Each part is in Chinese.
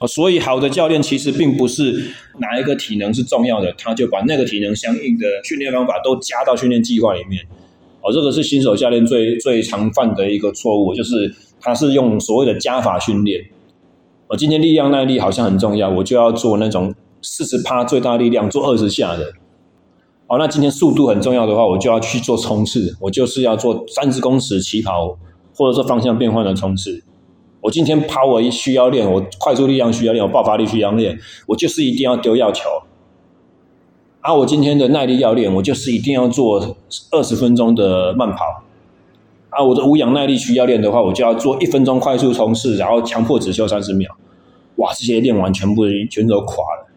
哦，所以好的教练其实并不是哪一个体能是重要的，他就把那个体能相应的训练方法都加到训练计划里面。哦，这个是新手教练最最常犯的一个错误，就是他是用所谓的加法训练。我今天力量耐力好像很重要，我就要做那种四十趴最大力量做二十下的。哦，那今天速度很重要的话，我就要去做冲刺，我就是要做三十公尺起跑，或者说方向变换的冲刺。我今天跑，我需要练，我快速力量需要练，我爆发力需要练，我就是一定要丢药球。啊，我今天的耐力要练，我就是一定要做二十分钟的慢跑。啊，我的无氧耐力需要练的话，我就要做一分钟快速冲刺，然后强迫只休三十秒。哇，这些练完全部全都垮了。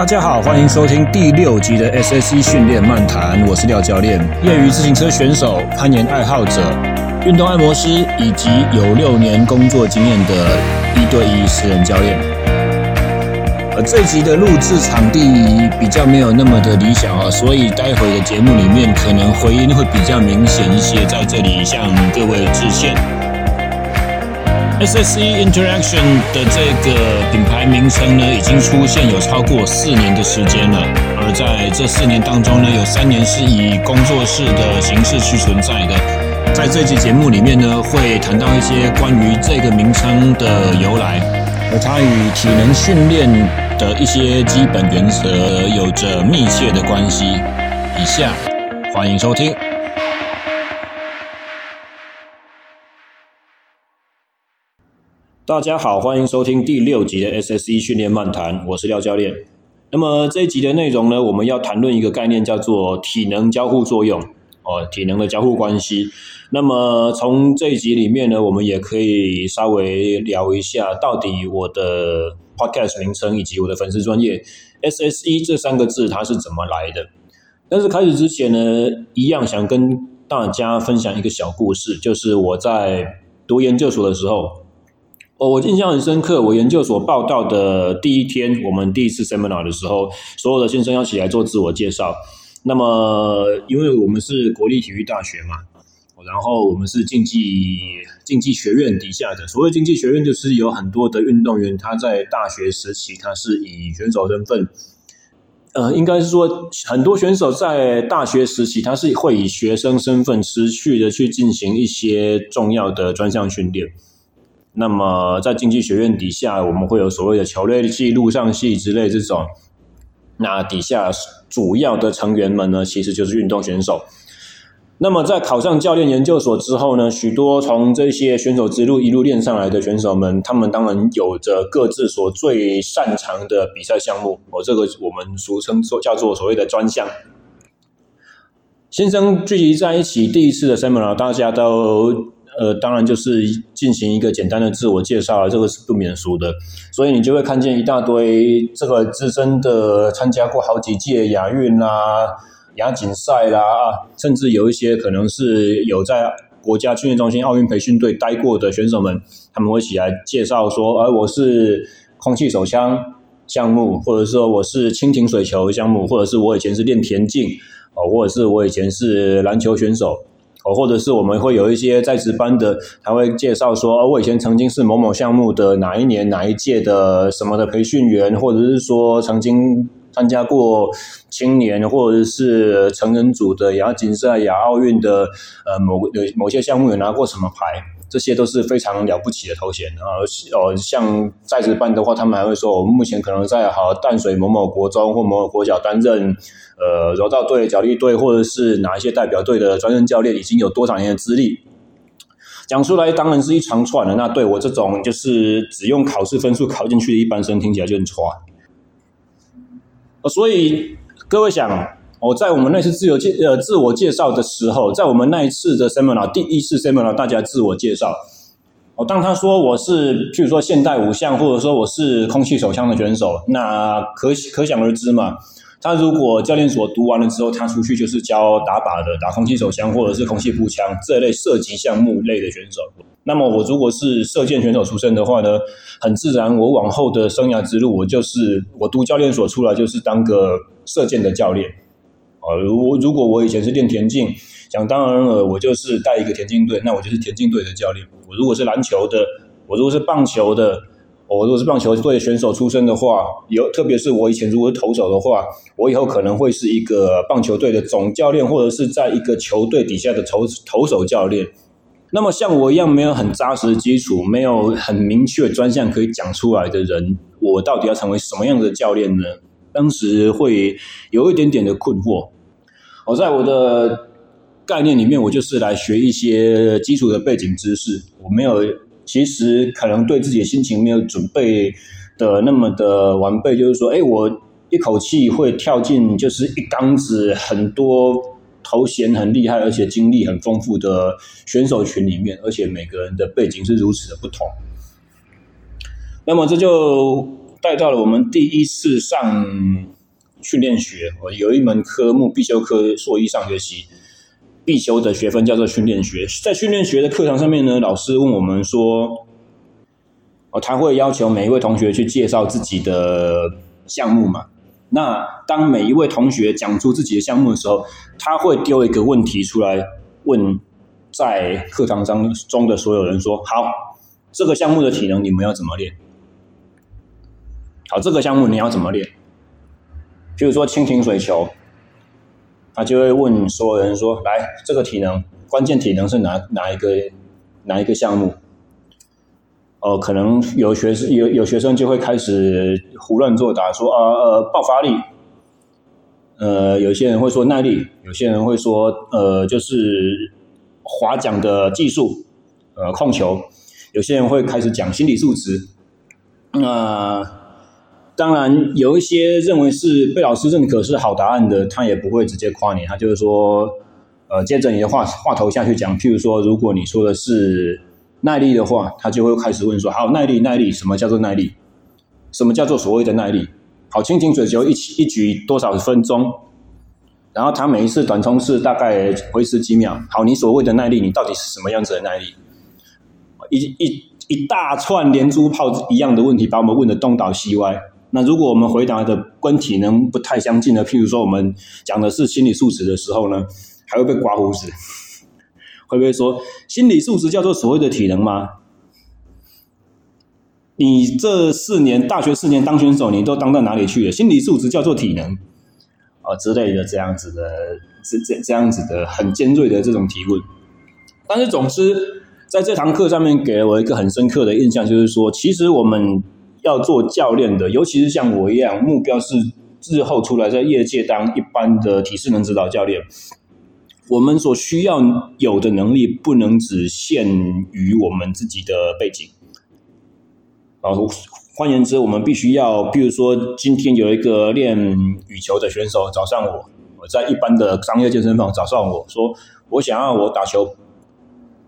大家好，欢迎收听第六集的 SSE 训练漫谈，我是廖教练，业余自行车选手、攀岩爱好者、运动按摩师，以及有六年工作经验的一对一私人教练。呃，这集的录制场地比较没有那么的理想啊，所以待会的节目里面可能回音会比较明显一些，在这里向各位致歉。SSE Interaction 的这个品牌名称呢，已经出现有超过四年的时间了。而在这四年当中呢，有三年是以工作室的形式去存在的。在这期节目里面呢，会谈到一些关于这个名称的由来，而它与体能训练的一些基本原则有着密切的关系。以下欢迎收听。大家好，欢迎收听第六集的 SSE 训练漫谈，我是廖教练。那么这一集的内容呢，我们要谈论一个概念，叫做体能交互作用哦，体能的交互关系。那么从这一集里面呢，我们也可以稍微聊一下，到底我的 podcast 名称以及我的粉丝专业 SSE 这三个字它是怎么来的。但是开始之前呢，一样想跟大家分享一个小故事，就是我在读研究所的时候。哦，我印象很深刻。我研究所报道的第一天，我们第一次 seminar 的时候，所有的新生要起来做自我介绍。那么，因为我们是国立体育大学嘛，然后我们是竞技竞技学院底下的。所谓竞技学院，就是有很多的运动员，他在大学时期他是以选手身份，呃，应该是说很多选手在大学时期他是会以学生身份持续的去进行一些重要的专项训练。那么，在竞技学院底下，我们会有所谓的球类系、陆上系之类这种。那底下主要的成员们呢，其实就是运动选手。那么，在考上教练研究所之后呢，许多从这些选手之路一路练上来的选手们，他们当然有着各自所最擅长的比赛项目。哦，这个我们俗称做叫做所谓的专项。新生聚集在一起，第一次的 seminar，大家都。呃，当然就是进行一个简单的自我介绍，这个是不免俗的，所以你就会看见一大堆这个资深的参加过好几届亚运啦、亚锦赛啦，甚至有一些可能是有在国家训练中心奥运培训队待过的选手们，他们会起来介绍说，呃，我是空气手枪项目，或者说我是蜻蜓水球项目，或者是我以前是练田径，哦，或者是我以前是篮球选手。或者是我们会有一些在职班的，他会介绍说，哦，我以前曾经是某某项目的哪一年哪一届的什么的培训员，或者是说曾经参加过青年或者是成人组的亚锦赛、亚奥运的呃某有某些项目有拿过什么牌。这些都是非常了不起的头衔啊！呃，像在职班的话，他们还会说，我们目前可能在好淡水某某国中或某某国小担任呃柔道队、角力队，或者是哪一些代表队的专任教练，已经有多少年的资历。讲出来当然是一长串的。那对我这种就是只用考试分数考进去的一般生，听起来就很差。所以各位想。我在我们那次自由介呃自我介绍的时候，在我们那一次的 seminar 第一次 seminar 大家自我介绍，哦，当他说我是譬如说现代五项，或者说我是空气手枪的选手，那可可想而知嘛。他如果教练所读完了之后，他出去就是教打靶的，打空气手枪或者是空气步枪这类射击项目类的选手。那么我如果是射箭选手出身的话呢，很自然我往后的生涯之路，我就是我读教练所出来就是当个射箭的教练。啊，如如果我以前是练田径，想当然了，我就是带一个田径队，那我就是田径队的教练。我如果是篮球的，我如果是棒球的。我如果是棒球队选手出身的话，有特别是我以前如果是投手的话，我以后可能会是一个棒球队的总教练，或者是在一个球队底下的投投手教练。那么像我一样没有很扎实的基础，没有很明确专项可以讲出来的人，我到底要成为什么样的教练呢？当时会有一点点的困惑。我在我的概念里面，我就是来学一些基础的背景知识，我没有。其实可能对自己的心情没有准备的那么的完备，就是说，哎，我一口气会跳进就是一缸子很多头衔很厉害而且经历很丰富的选手群里面，而且每个人的背景是如此的不同。那么这就带到了我们第一次上训练学，我有一门科目必修课硕一上学期。必修的学分叫做训练学，在训练学的课堂上面呢，老师问我们说，哦，他会要求每一位同学去介绍自己的项目嘛？那当每一位同学讲出自己的项目的时候，他会丢一个问题出来问在课堂当中的所有人说：好，这个项目的体能你们要怎么练？好，这个项目你要怎么练？譬如说蜻蜓水球。他就会问所有人说：“来，这个体能关键体能是哪哪一个哪一个项目？”哦、可能有学生有有学生就会开始胡乱作答，说：“啊呃，爆发力。”呃，有些人会说耐力，有些人会说：“呃，就是划桨的技术，呃，控球。”有些人会开始讲心理素质。那、当然，有一些认为是被老师认可是好答案的，他也不会直接夸你，他就是说，呃，接着你的话话头下去讲，譬如说，如果你说的是耐力的话，他就会开始问说，好，耐力，耐力，什么叫做耐力？什么叫做所谓的耐力？好，轻艇水球一起一局多少分钟？然后他每一次短冲刺大概维持几秒？好，你所谓的耐力，你到底是什么样子的耐力？一一一大串连珠炮一样的问题，把我们问得东倒西歪。那如果我们回答的跟体能不太相近的，譬如说我们讲的是心理素质的时候呢，还会被刮胡子，会不会说心理素质叫做所谓的体能吗？你这四年大学四年当选手，你都当到哪里去了？心理素质叫做体能啊之类的这样子的这这这样子的很尖锐的这种提问。但是总之在这堂课上面给了我一个很深刻的印象，就是说其实我们。要做教练的，尤其是像我一样，目标是日后出来在业界当一般的体适能指导教练。我们所需要有的能力，不能只限于我们自己的背景。啊，换言之，我们必须要，比如说，今天有一个练羽球的选手找上我，我在一般的商业健身房找上我说，我想要我打球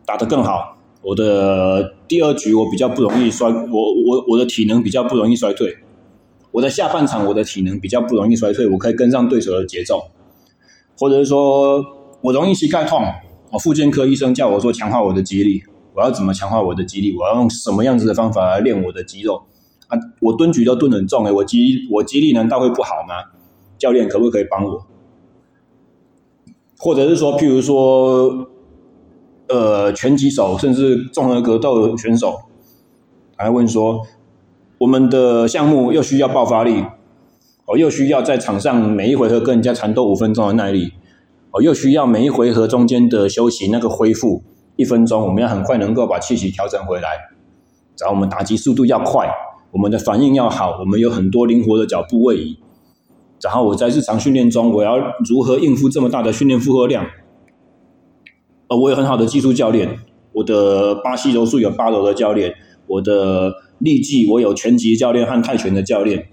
打得更好。我的第二局我比较不容易衰，我我我的体能比较不容易衰退。我的下半场我的体能比较不容易衰退，我可以跟上对手的节奏。或者是说我容易膝盖痛，我复健科医生叫我说强化我的肌力，我要怎么强化我的肌力？我要用什么样子的方法来练我的肌肉？啊，我蹲举都蹲很重诶，我肌我肌力难道会不好吗？教练可不可以帮我？或者是说，譬如说。呃，拳击手甚至综合格斗选手，还问说，我们的项目又需要爆发力，哦，又需要在场上每一回合跟人家缠斗五分钟的耐力，哦，又需要每一回合中间的休息那个恢复一分钟，我们要很快能够把气息调整回来，然后我们打击速度要快，我们的反应要好，我们有很多灵活的脚步位移，然后我在日常训练中，我要如何应付这么大的训练负荷量？我有很好的技术教练，我的巴西柔术有八柔的教练，我的力技我有拳击教练和泰拳的教练，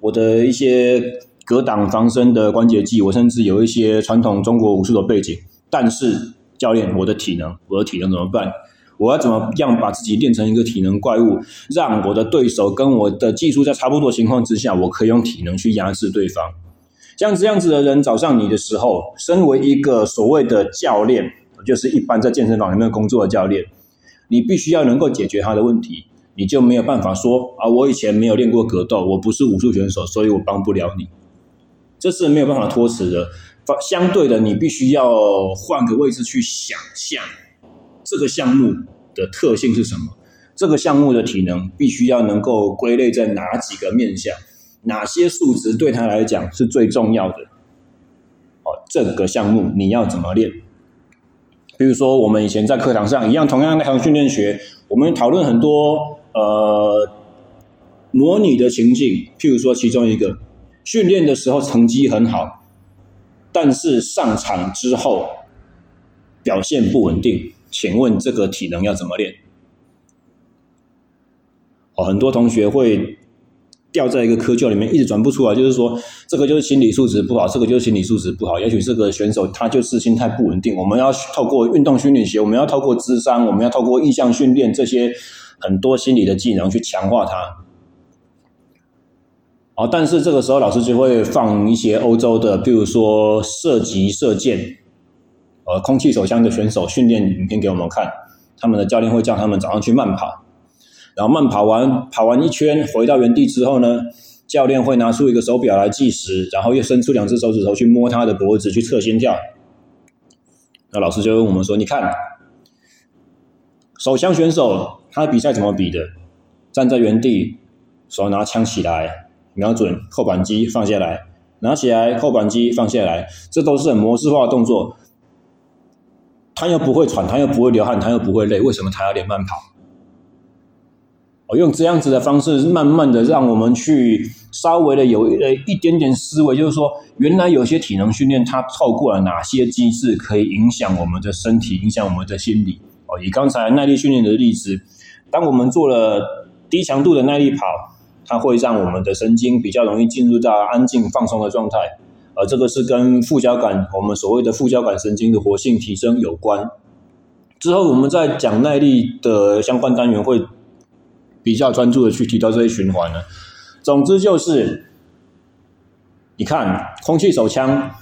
我的一些格挡防身的关节技，我甚至有一些传统中国武术的背景。但是教练，我的体能，我的体能怎么办？我要怎么样把自己练成一个体能怪物，让我的对手跟我的技术在差不多情况之下，我可以用体能去压制对方。像这样子的人找上你的时候，身为一个所谓的教练，就是一般在健身房里面工作的教练，你必须要能够解决他的问题，你就没有办法说啊，我以前没有练过格斗，我不是武术选手，所以我帮不了你。这是没有办法托词的。相对的，你必须要换个位置去想象这个项目的特性是什么，这个项目的体能必须要能够归类在哪几个面向，哪些数值对他来讲是最重要的。哦，这个项目你要怎么练？比如说，我们以前在课堂上一样，同样那堂训练学，我们讨论很多呃模拟的情境，譬如说其中一个训练的时候成绩很好。但是上场之后表现不稳定，请问这个体能要怎么练？哦，很多同学会掉在一个窠臼里面，一直转不出来。就是说，这个就是心理素质不好，这个就是心理素质不好。也许这个选手他就是心态不稳定。我们要透过运动训练学，我们要透过智商，我们要透过意向训练这些很多心理的技能去强化他。哦，但是这个时候老师就会放一些欧洲的，比如说射击射箭，呃，空气手枪的选手训练影片给我们看。他们的教练会叫他们早上去慢跑，然后慢跑完跑完一圈回到原地之后呢，教练会拿出一个手表来计时，然后又伸出两只手指头去摸他的脖子去测心跳。那老师就问我们说：“你看，手枪选手他比赛怎么比的？站在原地，手拿枪起来。”瞄准扣扳机放下来，拿起来扣扳机放下来，这都是很模式化的动作。他又不会喘，他又不会流汗，他又不会累，为什么他要练慢跑？用这样子的方式，慢慢的让我们去稍微的有呃一点点思维，就是说，原来有些体能训练，它透过了哪些机制可以影响我们的身体，影响我们的心理。哦，以刚才耐力训练的例子，当我们做了低强度的耐力跑。它会让我们的神经比较容易进入到安静放松的状态，而这个是跟副交感，我们所谓的副交感神经的活性提升有关。之后我们在讲耐力的相关单元，会比较专注的去提到这些循环呢。总之就是，你看空气手枪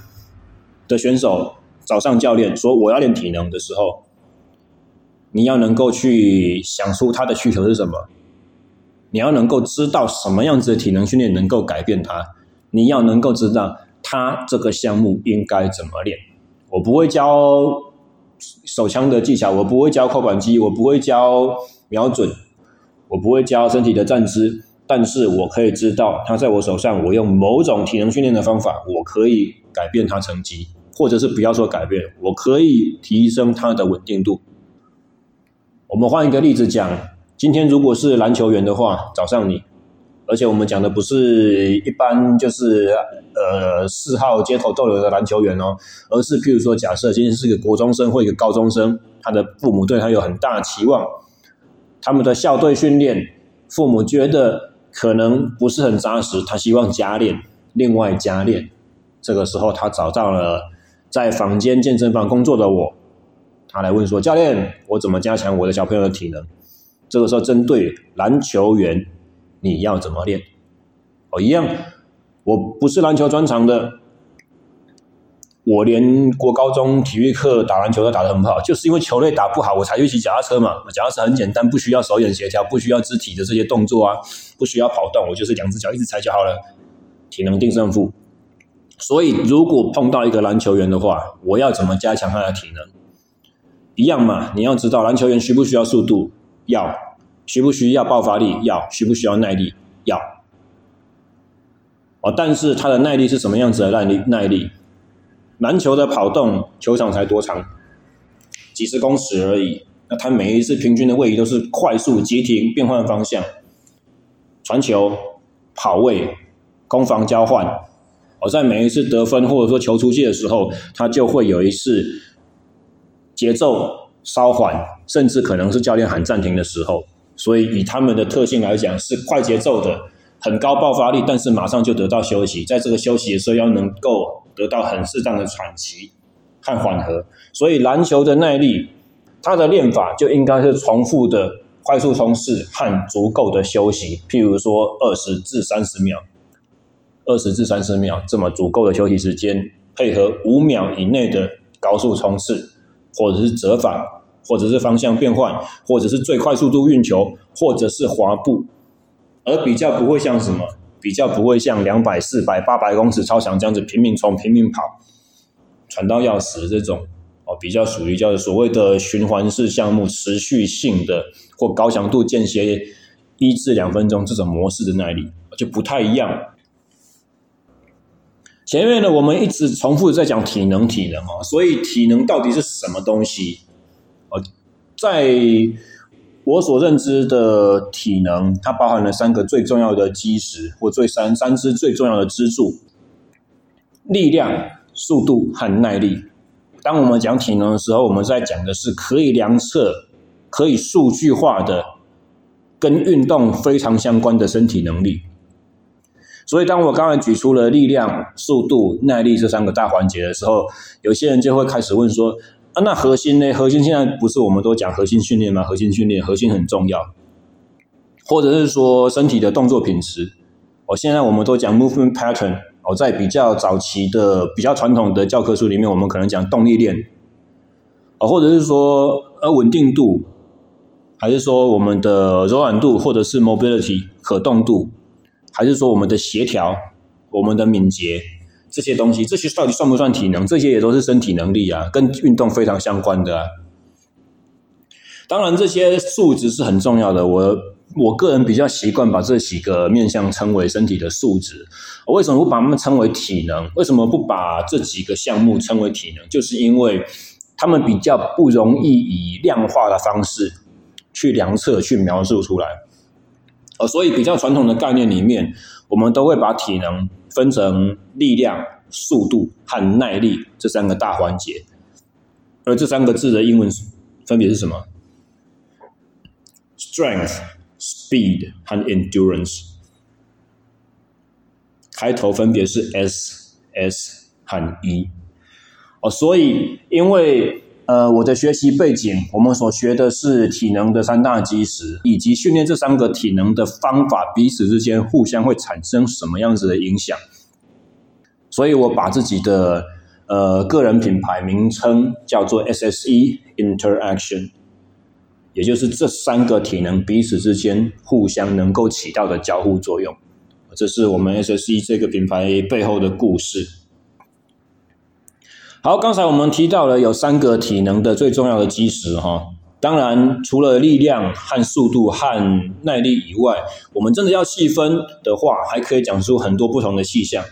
的选手找上教练说我要练体能的时候，你要能够去想出他的需求是什么。你要能够知道什么样子的体能训练能够改变他，你要能够知道他这个项目应该怎么练。我不会教手枪的技巧，我不会教扣扳机，我不会教瞄准，我不会教身体的站姿，但是我可以知道他在我手上，我用某种体能训练的方法，我可以改变他成绩，或者是不要说改变，我可以提升他的稳定度。我们换一个例子讲。今天如果是篮球员的话，找上你，而且我们讲的不是一般就是呃四号街头逗留的篮球员哦，而是譬如说，假设今天是个国中生或一个高中生，他的父母对他有很大的期望，他们的校队训练，父母觉得可能不是很扎实，他希望加练，另外加练，这个时候他找到了在坊间健身房工作的我，他来问说，教练，我怎么加强我的小朋友的体能？这个时候，针对篮球员，你要怎么练？哦，一样，我不是篮球专长的，我连国高中体育课打篮球都打得很好，就是因为球类打不好，我才去骑脚踏车嘛。脚踏车很简单，不需要手眼协调，不需要肢体的这些动作啊，不需要跑动，我就是两只脚一直踩就好了，体能定胜负。所以，如果碰到一个篮球员的话，我要怎么加强他的体能？一样嘛，你要知道篮球员需不需要速度？要，需不需要爆发力？要，需不需要耐力？要。哦，但是他的耐力是什么样子的耐力？耐力，篮球的跑动，球场才多长？几十公尺而已。那他每一次平均的位移都是快速急停，变换方向，传球、跑位、攻防交换。而，在每一次得分或者说球出界的时候，他就会有一次节奏。稍缓，甚至可能是教练喊暂停的时候，所以以他们的特性来讲，是快节奏的，很高爆发力，但是马上就得到休息，在这个休息的时候要能够得到很适当的喘息和缓和。所以篮球的耐力，它的练法就应该是重复的快速冲刺和足够的休息，譬如说二十至三十秒，二十至三十秒这么足够的休息时间，配合五秒以内的高速冲刺。或者是折返，或者是方向变换，或者是最快速度运球，或者是滑步，而比较不会像什么比较不会像两百、四百、八百公尺超强这样子拼命冲、拼命跑，喘到要死这种哦，比较属于叫做所谓的循环式项目、持续性的或高强度间歇一至两分钟这种模式的耐力就不太一样。前面呢，我们一直重复在讲体能，体能哦，所以体能到底是什么东西？哦，在我所认知的体能，它包含了三个最重要的基石，或最三三支最重要的支柱：力量、速度和耐力。当我们讲体能的时候，我们在讲的是可以量测、可以数据化的，跟运动非常相关的身体能力。所以，当我刚才举出了力量、速度、耐力这三个大环节的时候，有些人就会开始问说：啊，那核心呢？核心现在不是我们都讲核心训练吗？核心训练，核心很重要，或者是说身体的动作品质。哦，现在我们都讲 movement pattern。哦，在比较早期的、比较传统的教科书里面，我们可能讲动力链。哦，或者是说呃稳定度，还是说我们的柔软度，或者是 mobility 可动度。还是说我们的协调、我们的敏捷这些东西，这些到底算不算体能？这些也都是身体能力啊，跟运动非常相关的啊。当然，这些素质是很重要的。我我个人比较习惯把这几个面向称为身体的素质。我为什么不把它们称为体能？为什么不把这几个项目称为体能？就是因为他们比较不容易以量化的方式去量测、去描述出来。呃，所以比较传统的概念里面，我们都会把体能分成力量、速度和耐力这三个大环节。而这三个字的英文分别是什么？Strength、Speed 和 Endurance。开头分别是 S、S 和 E。哦，所以因为。呃，我的学习背景，我们所学的是体能的三大基石，以及训练这三个体能的方法，彼此之间互相会产生什么样子的影响。所以我把自己的呃个人品牌名称叫做 SSE Interaction，也就是这三个体能彼此之间互相能够起到的交互作用。这是我们 SSE 这个品牌背后的故事。好，刚才我们提到了有三个体能的最重要的基石哈，当然除了力量和速度和耐力以外，我们真的要细分的话，还可以讲出很多不同的细项，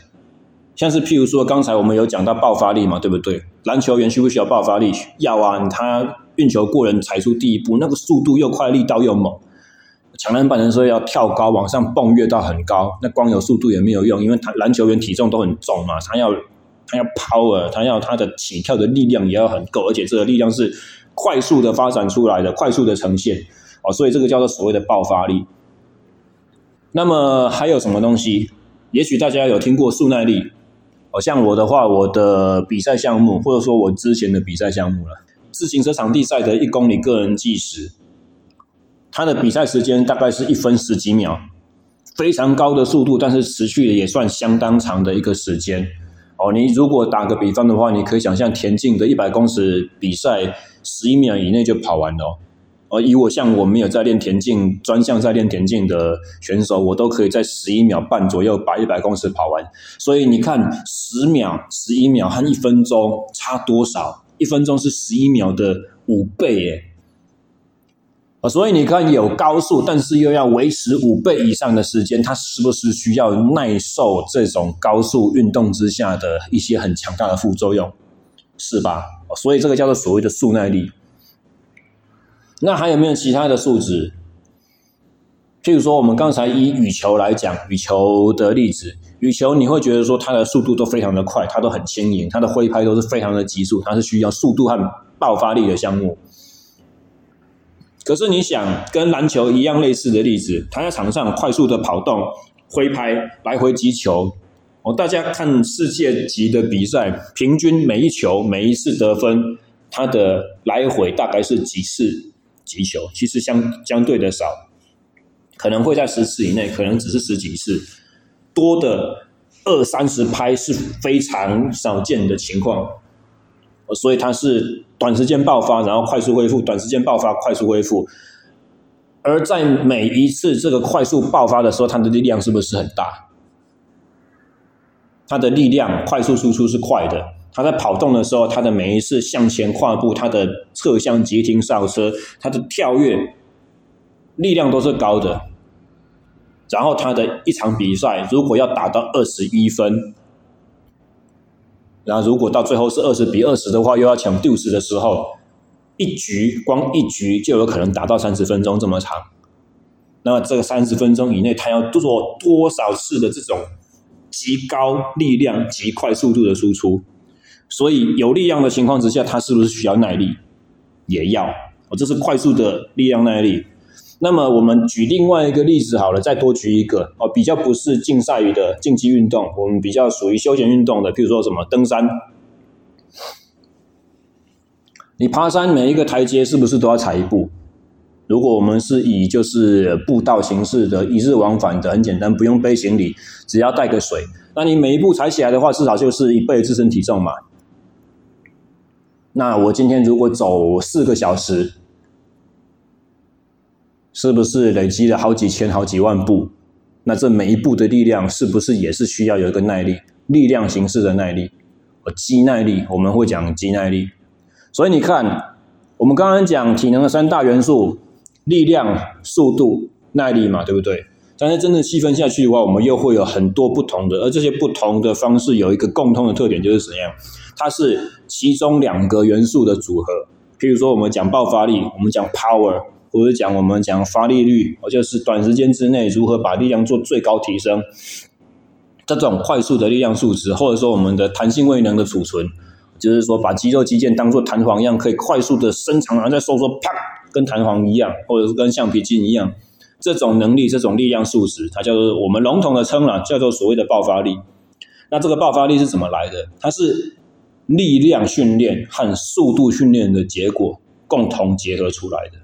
像是譬如说刚才我们有讲到爆发力嘛，对不对？篮球员需不需要爆发力？要啊，他运球过人踩出第一步，那个速度又快，力道又猛。抢篮板的时候要跳高往上蹦跃到很高，那光有速度也没有用，因为他篮球员体重都很重嘛，他要。他要 power，他要他的起跳的力量也要很够，而且这个力量是快速的发展出来的，快速的呈现哦，所以这个叫做所谓的爆发力。那么还有什么东西？也许大家有听过速耐力，哦，像我的话，我的比赛项目或者说我之前的比赛项目了，自行车场地赛的一公里个人计时，它的比赛时间大概是一分十几秒，非常高的速度，但是持续也算相当长的一个时间。哦，你如果打个比方的话，你可以想象田径的一百公尺比赛，十一秒以内就跑完了哦。哦，以我像我没有在练田径，专项在练田径的选手，我都可以在十一秒半左右把一百公尺跑完。所以你看，十秒、十一秒和一分钟差多少？一分钟是十一秒的五倍耶。啊，所以你看，有高速，但是又要维持五倍以上的时间，它是不是需要耐受这种高速运动之下的一些很强大的副作用？是吧？所以这个叫做所谓的速耐力。那还有没有其他的数值？譬如说，我们刚才以羽球来讲，羽球的例子，羽球你会觉得说它的速度都非常的快，它都很轻盈，它的挥拍都是非常的急速，它是需要速度和爆发力的项目。可是你想跟篮球一样类似的例子，他在场上快速的跑动、挥拍、来回击球。哦，大家看世界级的比赛，平均每一球、每一次得分，他的来回大概是几次击球？其实相相对的少，可能会在十次以内，可能只是十几次。多的二三十拍是非常少见的情况。所以它是短时间爆发，然后快速恢复，短时间爆发，快速恢复。而在每一次这个快速爆发的时候，它的力量是不是很大？它的力量快速输出是快的。它在跑动的时候，它的每一次向前跨步，它的侧向急停刹车，它的跳跃力量都是高的。然后它的一场比赛如果要打到二十一分，然后如果到最后是二十比二十的话，又要抢 deuce 的时候，一局光一局就有可能打到三十分钟这么长。那这个三十分钟以内，它要做多少次的这种极高力量、极快速度的输出？所以有力量的情况之下，它是不是需要耐力？也要哦，这是快速的力量耐力。那么我们举另外一个例子好了，再多举一个哦，比较不是竞赛的竞技运动，我们比较属于休闲运动的，譬如说什么登山。你爬山每一个台阶是不是都要踩一步？如果我们是以就是步道形式的，一日往返的，很简单，不用背行李，只要带个水，那你每一步踩起来的话，至少就是一倍自身体重嘛。那我今天如果走四个小时，是不是累积了好几千、好几万步？那这每一步的力量，是不是也是需要有一个耐力？力量形式的耐力，呃，肌耐力，我们会讲肌耐力。所以你看，我们刚刚讲体能的三大元素：力量、速度、耐力嘛，对不对？但是真正细分下去的话，我们又会有很多不同的，而这些不同的方式有一个共通的特点，就是怎样？它是其中两个元素的组合，譬如说我们讲爆发力，我们讲 power，或者讲我们讲发力率，或就是短时间之内如何把力量做最高提升，这种快速的力量数值，或者说我们的弹性位能的储存，就是说把肌肉肌腱当做弹簧一样，可以快速的伸长，然后再收缩，啪，跟弹簧一样，或者是跟橡皮筋一样，这种能力，这种力量数值，它叫做我们笼统的称了，叫做所谓的爆发力。那这个爆发力是怎么来的？它是力量训练和速度训练的结果共同结合出来的。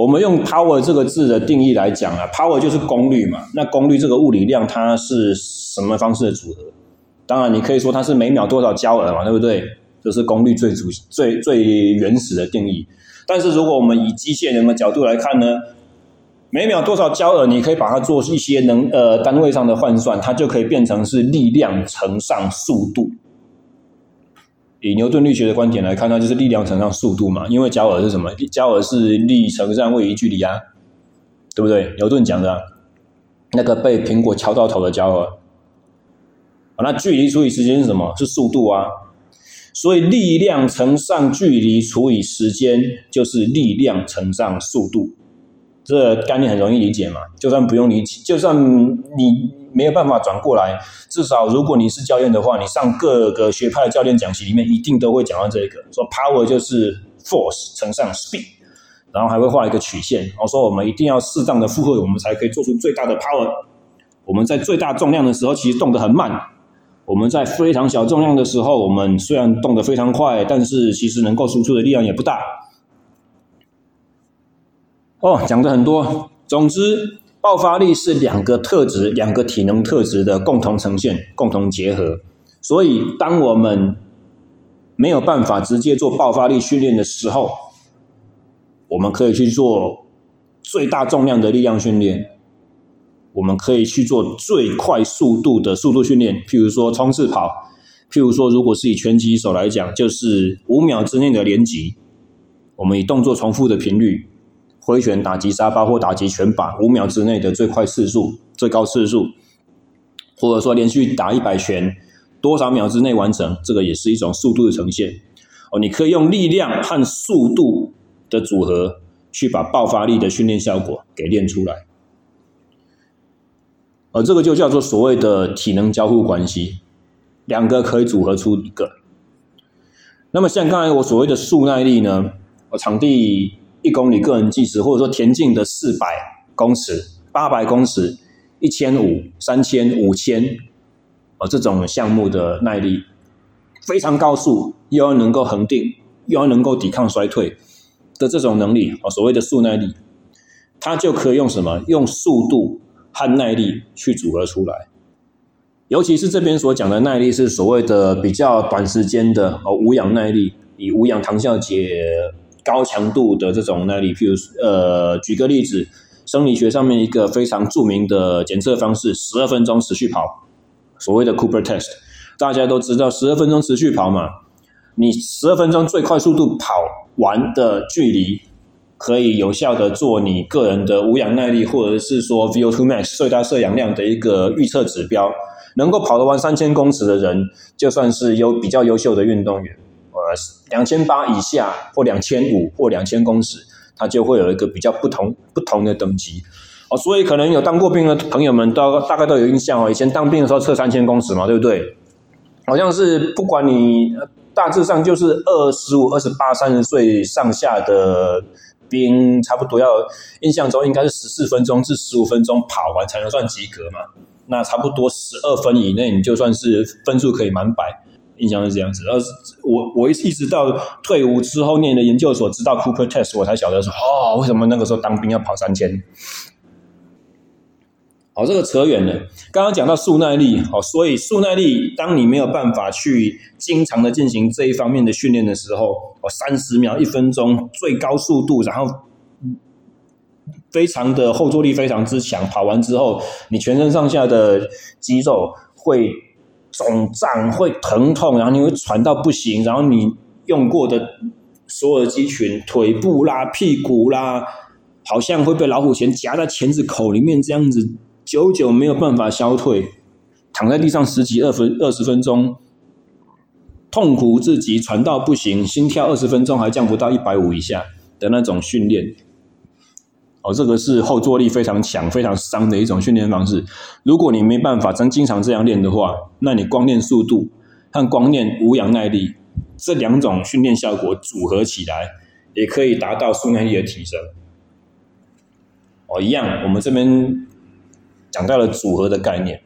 我们用 power 这个字的定义来讲啊，power 就是功率嘛。那功率这个物理量它是什么方式的组合？当然，你可以说它是每秒多少焦耳嘛，对不对？这是功率最主最最原始的定义。但是如果我们以机械人的角度来看呢，每秒多少焦耳，你可以把它做一些能呃单位上的换算，它就可以变成是力量乘上速度。以牛顿力学的观点来看，它就是力量乘上速度嘛。因为焦耳是什么？焦耳是力乘上位移距离啊，对不对？牛顿讲的、那个被苹果敲到头的焦耳。那距离除以时间是什么？是速度啊。所以力量乘上距离除以时间，就是力量乘上速度。这概念很容易理解嘛。就算不用理解，就算你。没有办法转过来，至少如果你是教练的话，你上各个学派的教练讲习里面，一定都会讲到这个，说 power 就是 force 乘上 speed，然后还会画一个曲线，然后说我们一定要适当的负荷，我们才可以做出最大的 power。我们在最大重量的时候，其实动得很慢；我们在非常小重量的时候，我们虽然动得非常快，但是其实能够输出的力量也不大。哦，讲的很多，总之。爆发力是两个特质、两个体能特质的共同呈现、共同结合。所以，当我们没有办法直接做爆发力训练的时候，我们可以去做最大重量的力量训练，我们可以去做最快速度的速度训练，譬如说冲刺跑，譬如说，如果是以拳击手来讲，就是五秒之内的连击，我们以动作重复的频率。挥拳、打击沙包或打击拳把，五秒之内的最快次数、最高次数，或者说连续打一百拳，多少秒之内完成，这个也是一种速度的呈现。哦，你可以用力量和速度的组合，去把爆发力的训练效果给练出来。而这个就叫做所谓的体能交互关系，两个可以组合出一个。那么像刚才我所谓的速耐力呢，我场地。一公里个人计时，或者说田径的四百公尺、八百公尺、一千五、三千、五千，呃，这种项目的耐力非常高速，又要能够恒定，又要能够抵抗衰退的这种能力，哦，所谓的速耐力，它就可以用什么？用速度和耐力去组合出来。尤其是这边所讲的耐力，是所谓的比较短时间的哦，无氧耐力，以无氧糖酵解。高强度的这种耐力，譬如呃，举个例子，生理学上面一个非常著名的检测方式，十二分钟持续跑，所谓的 Cooper Test。大家都知道，十二分钟持续跑嘛，你十二分钟最快速度跑完的距离，可以有效的做你个人的无氧耐力，或者是说 VO2 max 最大摄氧量的一个预测指标。能够跑得完三千公尺的人，就算是优比较优秀的运动员。两千八以下或两千五或两千公尺，它就会有一个比较不同不同的等级。哦，所以可能有当过兵的朋友们都大概都有印象哦。以前当兵的时候测三千公尺嘛，对不对？好像是不管你大致上就是二十五、二十八、三十岁上下的兵，差不多要印象中应该是十四分钟至十五分钟跑完才能算及格嘛。那差不多十二分以内，你就算是分数可以满百，印象是这样子。而我我一直到退伍之后念的研究所，知道 Cooper Test，我才晓得说，哦，为什么那个时候当兵要跑三千？好，这个扯远了。刚刚讲到速耐力，好，所以速耐力，当你没有办法去经常的进行这一方面的训练的时候，哦，三十秒、一分钟最高速度，然后。非常的后坐力非常之强，跑完之后，你全身上下的肌肉会肿胀、会疼痛，然后你会喘到不行，然后你用过的所有的肌群，腿部啦、屁股啦，好像会被老虎钳夹在钳子口里面这样子，久久没有办法消退，躺在地上十几二分二十分钟，痛苦至极，喘到不行，心跳二十分钟还降不到一百五以下的那种训练。哦，这个是后坐力非常强、非常伤的一种训练方式。如果你没办法真经常这样练的话，那你光练速度和光练无氧耐力这两种训练效果组合起来，也可以达到速耐力的提升。哦，一样，我们这边讲到了组合的概念。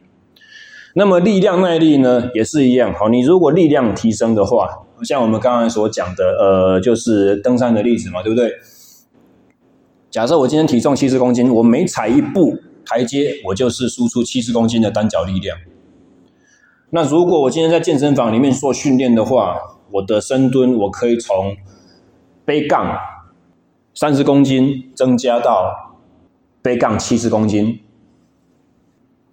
那么力量耐力呢，也是一样。好，你如果力量提升的话，像我们刚刚所讲的，呃，就是登山的例子嘛，对不对？假设我今天体重七十公斤，我每踩一步台阶，我就是输出七十公斤的单脚力量。那如果我今天在健身房里面做训练的话，我的深蹲我可以从背杠三十公斤增加到背杠七十公斤，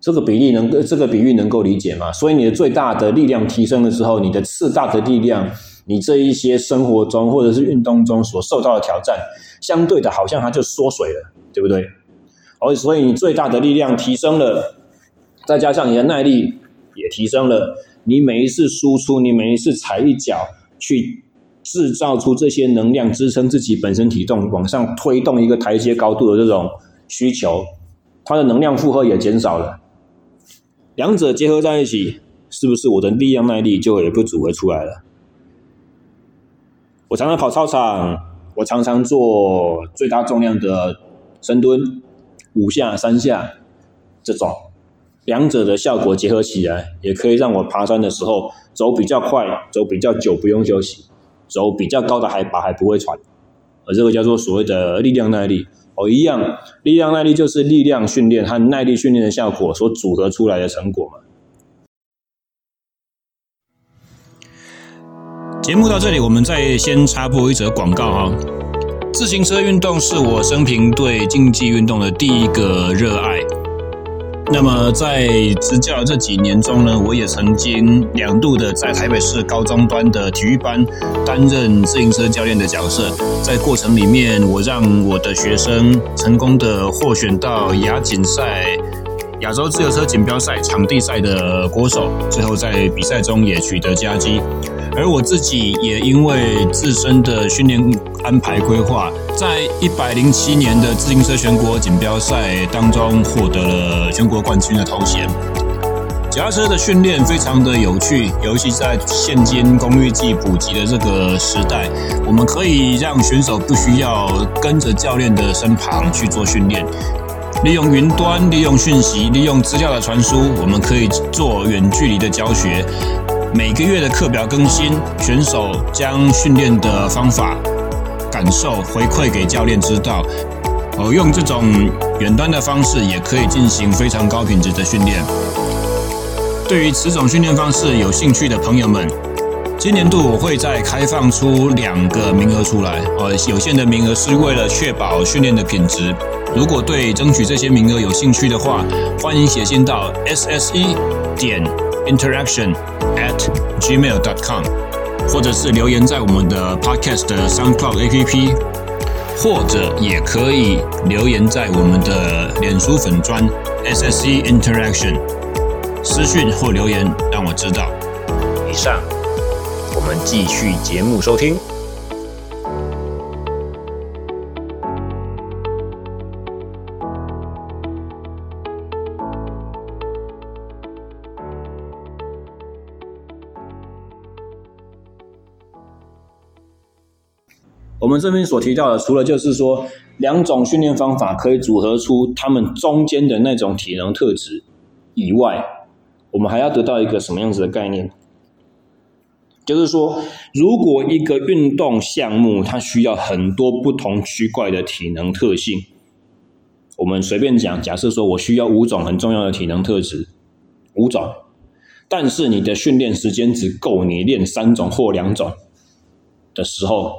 这个比例能这个比喻能够理解吗？所以你的最大的力量提升的时候，你的次大的力量，你这一些生活中或者是运动中所受到的挑战。相对的，好像它就缩水了，对不对？哦，所以你最大的力量提升了，再加上你的耐力也提升了，你每一次输出，你每一次踩一脚，去制造出这些能量，支撑自己本身体重往上推动一个台阶高度的这种需求，它的能量负荷也减少了。两者结合在一起，是不是我的力量耐力就有一个组合出来了？我常常跑操场。我常常做最大重量的深蹲，五下三下这种，两者的效果结合起来，也可以让我爬山的时候走比较快，走比较久不用休息，走比较高的海拔还不会喘，而这个叫做所谓的力量耐力。哦，一样，力量耐力就是力量训练和耐力训练的效果所组合出来的成果嘛。节目到这里，我们再先插播一则广告哈。自行车运动是我生平对竞技运动的第一个热爱。那么在执教这几年中呢，我也曾经两度的在台北市高中端的体育班担任自行车教练的角色。在过程里面，我让我的学生成功的获选到亚锦赛。亚洲自由车锦标赛场地赛的国手，最后在比赛中也取得佳绩。而我自己也因为自身的训练安排规划，在一百零七年的自行车全国锦标赛当中获得了全国冠军的头衔。脚踏车的训练非常的有趣，尤其在现今功率计普及的这个时代，我们可以让选手不需要跟着教练的身旁去做训练。利用云端，利用讯息，利用资料的传输，我们可以做远距离的教学。每个月的课表更新，选手将训练的方法、感受回馈给教练知道。哦，用这种远端的方式也可以进行非常高品质的训练。对于此种训练方式有兴趣的朋友们，今年度我会再开放出两个名额出来。呃，有限的名额是为了确保训练的品质。如果对争取这些名额有兴趣的话，欢迎写信到 sse 点 interaction at gmail dot com，或者是留言在我们的 podcast 的 SoundCloud APP，或者也可以留言在我们的脸书粉专 S S C Interaction，私讯或留言让我知道。以上，我们继续节目收听。我们这边所提到的，除了就是说两种训练方法可以组合出他们中间的那种体能特质以外，我们还要得到一个什么样子的概念？就是说，如果一个运动项目它需要很多不同区块的体能特性，我们随便讲，假设说我需要五种很重要的体能特质，五种，但是你的训练时间只够你练三种或两种的时候。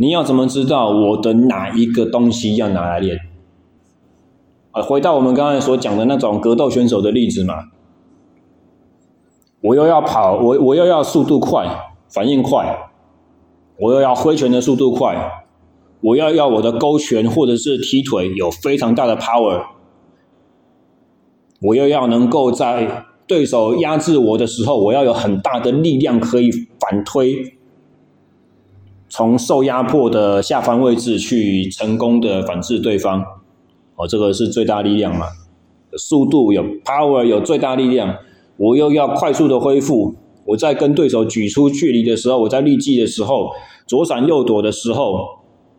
你要怎么知道我的哪一个东西要拿来练？啊，回到我们刚才所讲的那种格斗选手的例子嘛，我又要跑，我我又要速度快，反应快，我又要挥拳的速度快，我要要我的勾拳或者是踢腿有非常大的 power，我又要能够在对手压制我的时候，我要有很大的力量可以反推。从受压迫的下方位置去成功的反制对方，哦，这个是最大力量嘛？速度有 power，有最大力量，我又要快速的恢复。我在跟对手举出距离的时候，我在立技的时候，左闪右躲的时候，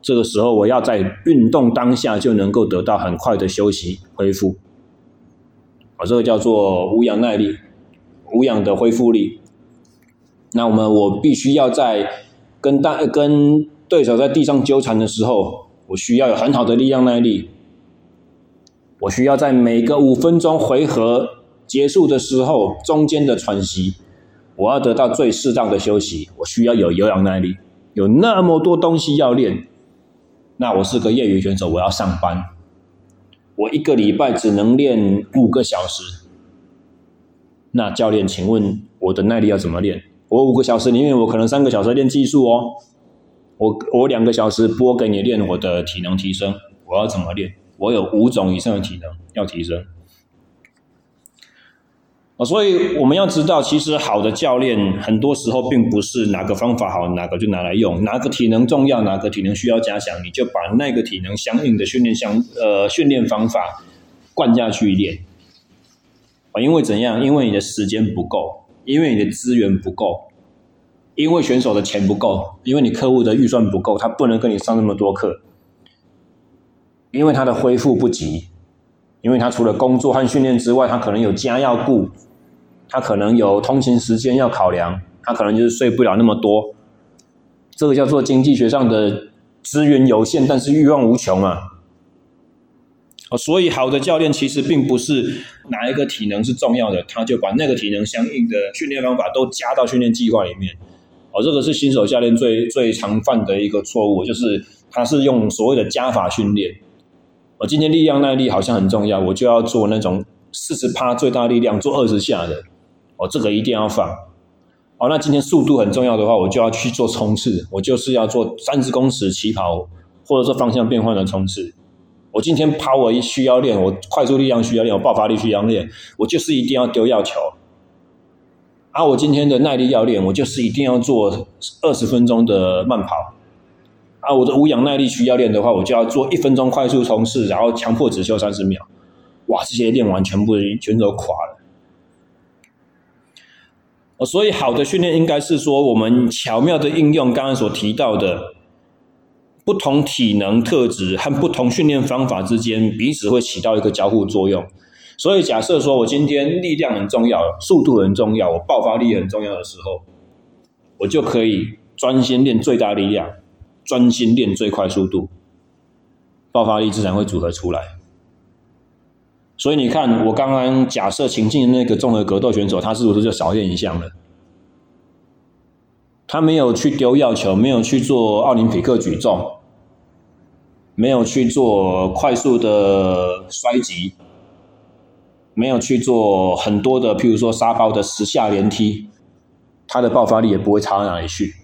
这个时候我要在运动当下就能够得到很快的休息恢复。啊，这个叫做无氧耐力，无氧的恢复力。那我们我必须要在。跟大跟对手在地上纠缠的时候，我需要有很好的力量耐力。我需要在每个五分钟回合结束的时候，中间的喘息，我要得到最适当的休息。我需要有有氧耐力，有那么多东西要练。那我是个业余选手，我要上班，我一个礼拜只能练五个小时。那教练，请问我的耐力要怎么练？我五个小时里面，我可能三个小时练技术哦。我我两个小时播给你练我的体能提升，我要怎么练？我有五种以上的体能要提升。所以我们要知道，其实好的教练很多时候并不是哪个方法好，哪个就拿来用，哪个体能重要，哪个体能需要加强，你就把那个体能相应的训练相呃训练方法灌下去练。啊，因为怎样？因为你的时间不够。因为你的资源不够，因为选手的钱不够，因为你客户的预算不够，他不能跟你上那么多课，因为他的恢复不及，因为他除了工作和训练之外，他可能有家要顾，他可能有通勤时间要考量，他可能就是睡不了那么多，这个叫做经济学上的资源有限，但是欲望无穷啊。哦，所以好的教练其实并不是哪一个体能是重要的，他就把那个体能相应的训练方法都加到训练计划里面。哦，这个是新手教练最最常犯的一个错误，就是他是用所谓的加法训练。我今天力量耐力好像很重要，我就要做那种四十趴最大力量做二十下的。哦，这个一定要放。哦，那今天速度很重要的话，我就要去做冲刺，我就是要做三十公尺起跑，或者说方向变换的冲刺。我今天 power 需要练，我快速力量需要练，我爆发力需要练，我就是一定要丢药球。啊，我今天的耐力要练，我就是一定要做二十分钟的慢跑。啊，我的无氧耐力需要练的话，我就要做一分钟快速冲刺，然后强迫只休三十秒。哇，这些练完全部全都垮了。所以好的训练应该是说，我们巧妙的应用刚刚所提到的。不同体能特质和不同训练方法之间，彼此会起到一个交互作用。所以，假设说我今天力量很重要，速度很重要，我爆发力很重要的时候，我就可以专心练最大力量，专心练最快速度，爆发力自然会组合出来。所以你看，我刚刚假设情境的那个综合格斗选手，他是不是就少练一项了？他没有去丢药球，没有去做奥林匹克举重。没有去做快速的衰竭，没有去做很多的，譬如说沙包的十下连踢，它的爆发力也不会差到哪里去。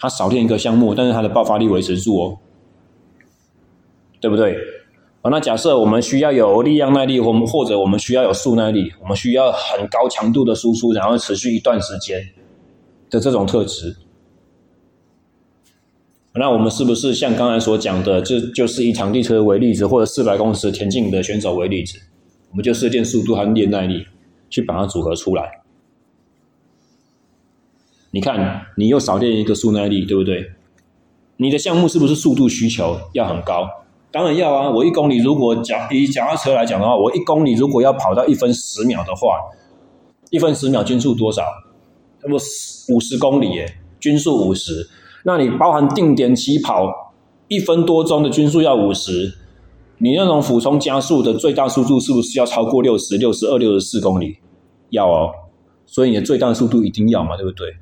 他少练一个项目，但是他的爆发力维持住哦，对不对？好，那假设我们需要有力量耐力，或或者我们需要有速耐力，我们需要很高强度的输出，然后持续一段时间的这种特质，那我们是不是像刚才所讲的，这就是以场地车为例子，或者四百公尺田径的选手为例子，我们就是练速度和练耐力，去把它组合出来。你看，你又少练一个速耐力，对不对？你的项目是不是速度需求要很高？当然要啊！我一公里如果讲以脚踏车来讲的话，我一公里如果要跑到一分十秒的话，一分十秒均速多少？差不多五十公里耶，均速五十。那你包含定点起跑，一分多钟的均速要五十，你那种俯冲加速的最大速度是不是要超过六十、六十二、六十四公里？要哦，所以你的最大速度一定要嘛，对不对？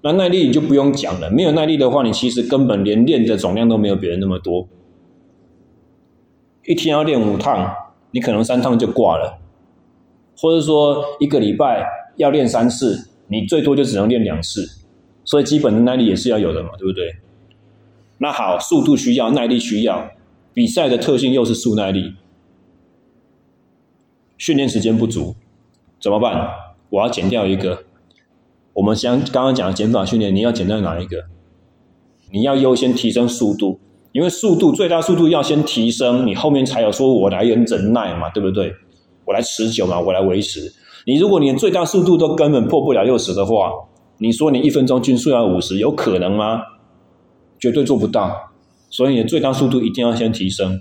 那耐力你就不用讲了，没有耐力的话，你其实根本连练的总量都没有别人那么多。一天要练五趟，你可能三趟就挂了，或者说一个礼拜要练三次，你最多就只能练两次。所以基本的耐力也是要有的嘛，对不对？那好，速度需要，耐力需要，比赛的特性又是速耐力，训练时间不足，怎么办？我要减掉一个。我们先刚刚讲的减法训练，你要减掉哪一个？你要优先提升速度，因为速度最大速度要先提升，你后面才有说我来忍忍耐嘛，对不对？我来持久嘛，我来维持。你如果连最大速度都根本破不了六十的话，你说你一分钟均速要五十，有可能吗？绝对做不到。所以你的最大速度一定要先提升，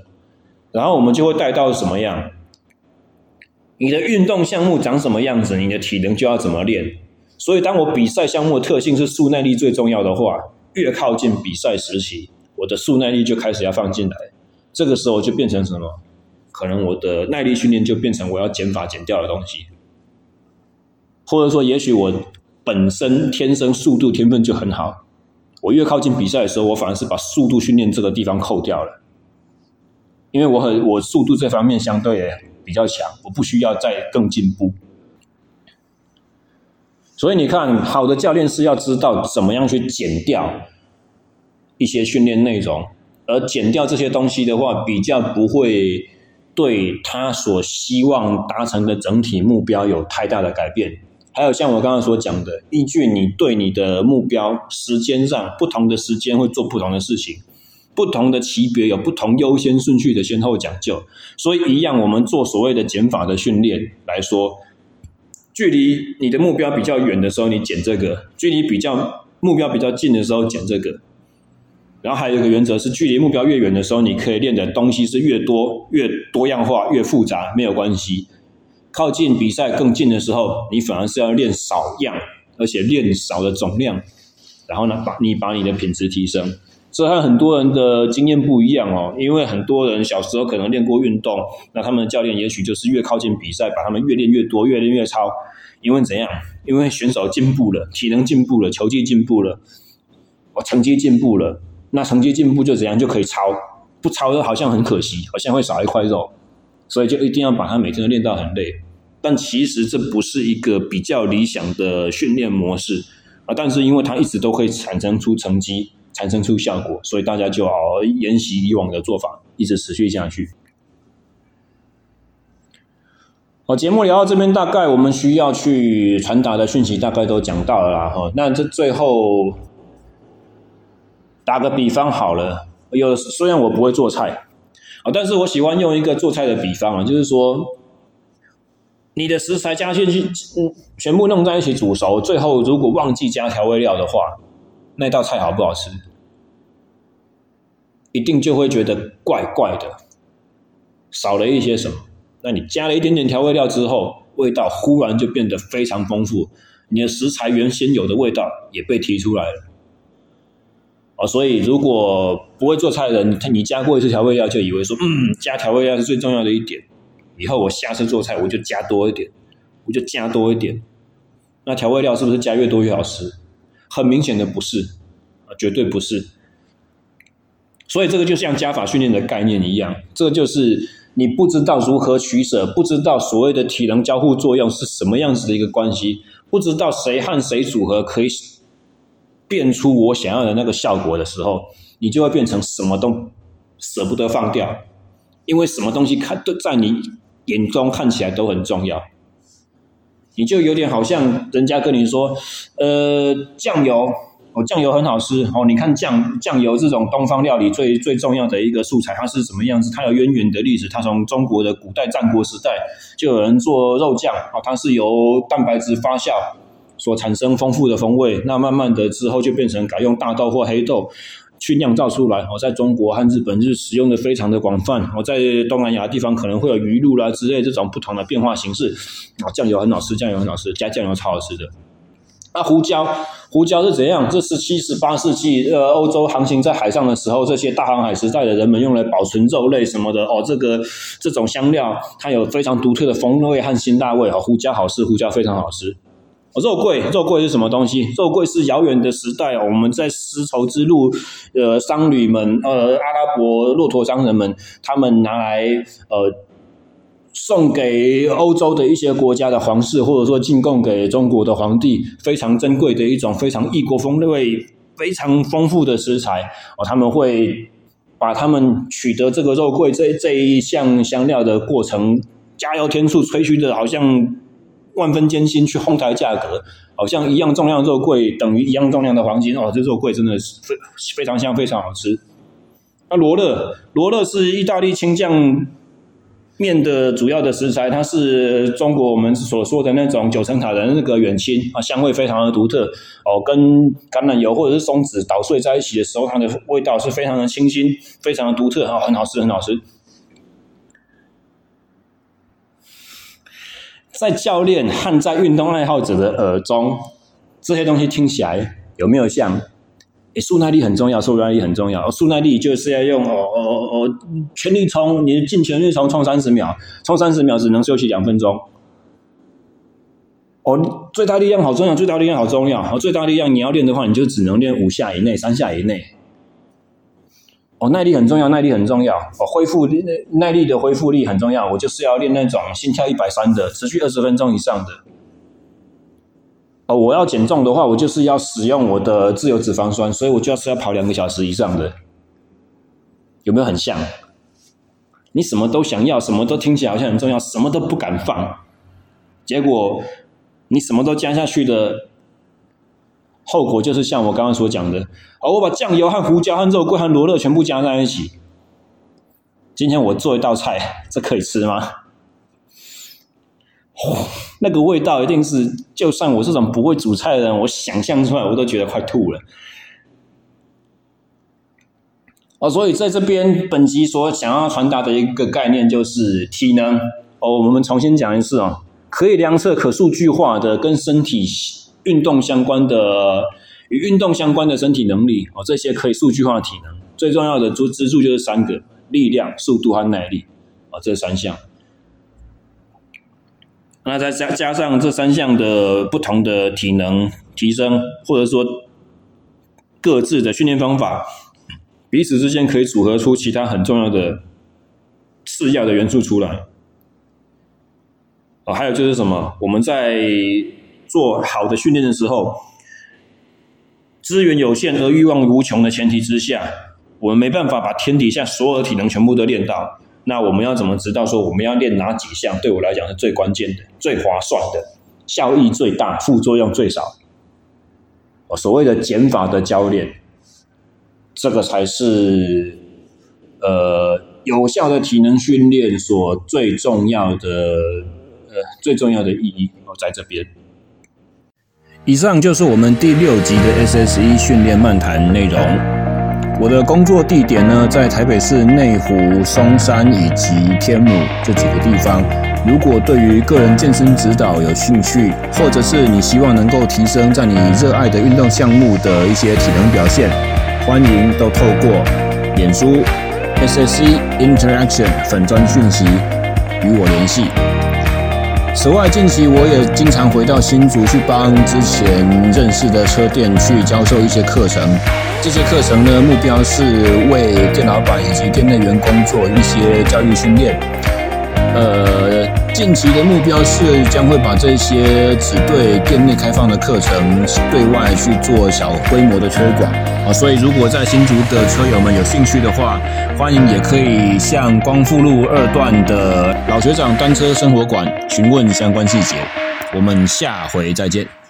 然后我们就会带到什么样？你的运动项目长什么样子，你的体能就要怎么练。所以，当我比赛项目的特性是速耐力最重要的话，越靠近比赛时期，我的速耐力就开始要放进来。这个时候就变成什么？可能我的耐力训练就变成我要减法减掉的东西，或者说，也许我本身天生速度天分就很好，我越靠近比赛的时候，我反而是把速度训练这个地方扣掉了，因为我很我速度这方面相对比较强，我不需要再更进步。所以你看，好的教练是要知道怎么样去减掉一些训练内容，而减掉这些东西的话，比较不会对他所希望达成的整体目标有太大的改变。还有像我刚刚所讲的，依据你对你的目标时间上不同的时间会做不同的事情，不同的级别有不同优先顺序的先后讲究。所以一样，我们做所谓的减法的训练来说。距离你的目标比较远的时候，你减这个；距离比较目标比较近的时候，减这个。然后还有一个原则是，距离目标越远的时候，你可以练的东西是越多、越多样化、越复杂，没有关系。靠近比赛更近的时候，你反而是要练少样，而且练少的总量。然后呢，把你把你的品质提升。这和很多人的经验不一样哦，因为很多人小时候可能练过运动，那他们的教练也许就是越靠近比赛，把他们越练越多，越练越超。因为怎样？因为选手进步了，体能进步了，球技进步了，我成绩进步了，那成绩进步就怎样就可以超，不超的好像很可惜，好像会少一块肉，所以就一定要把他每天都练到很累。但其实这不是一个比较理想的训练模式啊，但是因为它一直都可以产生出成绩。产生出效果，所以大家就要沿袭以往的做法，一直持续下去。好，节目聊到这边，大概我们需要去传达的讯息大概都讲到了啦。哈，那这最后打个比方好了，有虽然我不会做菜啊，但是我喜欢用一个做菜的比方啊，就是说你的食材加进去，嗯，全部弄在一起煮熟，最后如果忘记加调味料的话。那道菜好不好吃？一定就会觉得怪怪的，少了一些什么。那你加了一点点调味料之后，味道忽然就变得非常丰富，你的食材原先有的味道也被提出来了。啊，所以如果不会做菜的人，他你加过一次调味料，就以为说，嗯，加调味料是最重要的一点。以后我下次做菜我就加多一点，我就加多一点。那调味料是不是加越多越好吃？很明显的不是，啊，绝对不是。所以这个就像加法训练的概念一样，这个就是你不知道如何取舍，不知道所谓的体能交互作用是什么样子的一个关系，不知道谁和谁组合可以变出我想要的那个效果的时候，你就会变成什么都舍不得放掉，因为什么东西看都在你眼中看起来都很重要，你就有点好像人家跟你说，呃，酱油。哦，酱油很好吃哦。你看酱酱油这种东方料理最最重要的一个素材，它是什么样子？它有渊源的历史。它从中国的古代战国时代就有人做肉酱啊，它是由蛋白质发酵所产生丰富的风味。那慢慢的之后就变成改用大豆或黑豆去酿造出来。哦，在中国和日本是使用的非常的广泛。哦，在东南亚地方可能会有鱼露啦之类这种不同的变化形式。啊，酱油很好吃，酱油很好吃，加酱油超好吃的。那胡椒，胡椒是怎样？这十七、十八世纪，呃，欧洲航行在海上的时候，这些大航海时代的人们用来保存肉类什么的。哦，这个这种香料，它有非常独特的风味和辛辣味。哦，胡椒好吃，胡椒非常好吃。肉桂，肉桂是什么东西？肉桂是遥远的时代，我们在丝绸之路，呃，商旅们，呃，阿拉伯骆驼商人们，他们拿来，呃。送给欧洲的一些国家的皇室，或者说进贡给中国的皇帝，非常珍贵的一种非常异国风味、非常丰富的食材哦。他们会把他们取得这个肉桂这这一项香料的过程，加油添醋，吹嘘的好像万分艰辛去哄抬价格，好像一样重量肉桂等于一样重量的黄金哦。这肉桂真的是非非常香，非常好吃。那罗勒，罗勒是意大利青酱面的主要的食材，它是中国我们所说的那种九层塔的那个远亲啊，香味非常的独特哦，跟橄榄油或者是松子捣碎在一起的时候，它的味道是非常的清新，非常的独特啊，很好吃，很好吃。在教练和在运动爱好者的耳中，这些东西听起来有没有像？诶，速耐力很重要，速耐力很重要。速耐力就是要用哦哦哦全力冲，你尽全力冲，冲三十秒，冲三十秒只能休息两分钟。哦，最大力量好重要，最大力量好重要。哦，最大力量你要练的话，你就只能练五下以内，三下以内。哦，耐力很重要，耐力很重要。哦，恢复耐力的恢复力很重要。我就是要练那种心跳一百三的，持续二十分钟以上的。哦，我要减重的话，我就是要使用我的自由脂肪酸，所以我就要是要跑两个小时以上的，有没有很像？你什么都想要，什么都听起来好像很重要，什么都不敢放，结果你什么都加下去的后果就是像我刚刚所讲的，哦，我把酱油和胡椒和肉桂和罗勒全部加在一起，今天我做一道菜，这可以吃吗？那个味道一定是，就算我这种不会煮菜的人，我想象出来我都觉得快吐了。哦，所以在这边本集所想要传达的一个概念就是体能。哦，我们重新讲一次哦，可以量测、可数据化的跟身体运动相关的与运动相关的身体能力哦，这些可以数据化的体能，最重要的支支柱就是三个：力量、速度和耐力。啊，这三项。那再加加上这三项的不同的体能提升，或者说各自的训练方法，彼此之间可以组合出其他很重要的次要的元素出来。哦，还有就是什么？我们在做好的训练的时候，资源有限而欲望无穷的前提之下，我们没办法把天底下所有的体能全部都练到。那我们要怎么知道说我们要练哪几项？对我来讲是最关键的、最划算的、效益最大、副作用最少。所谓的减法的教练，这个才是呃有效的体能训练所最重要的呃最重要的意义，在这边。以上就是我们第六集的 SSE 训练漫谈内容。我的工作地点呢，在台北市内湖、松山以及天母这几个地方。如果对于个人健身指导有兴趣，或者是你希望能够提升在你热爱的运动项目的一些体能表现，欢迎都透过脸书 SSE Interaction 粉砖讯息与我联系。此外，近期我也经常回到新竹去帮之前认识的车店去教授一些课程。这些课程呢，目标是为店老板以及店内员工做一些教育训练。呃，近期的目标是将会把这些只对店内开放的课程对外去做小规模的推广啊。所以，如果在新竹的车友们有兴趣的话，欢迎也可以向光复路二段的老学长单车生活馆询问相关细节。我们下回再见。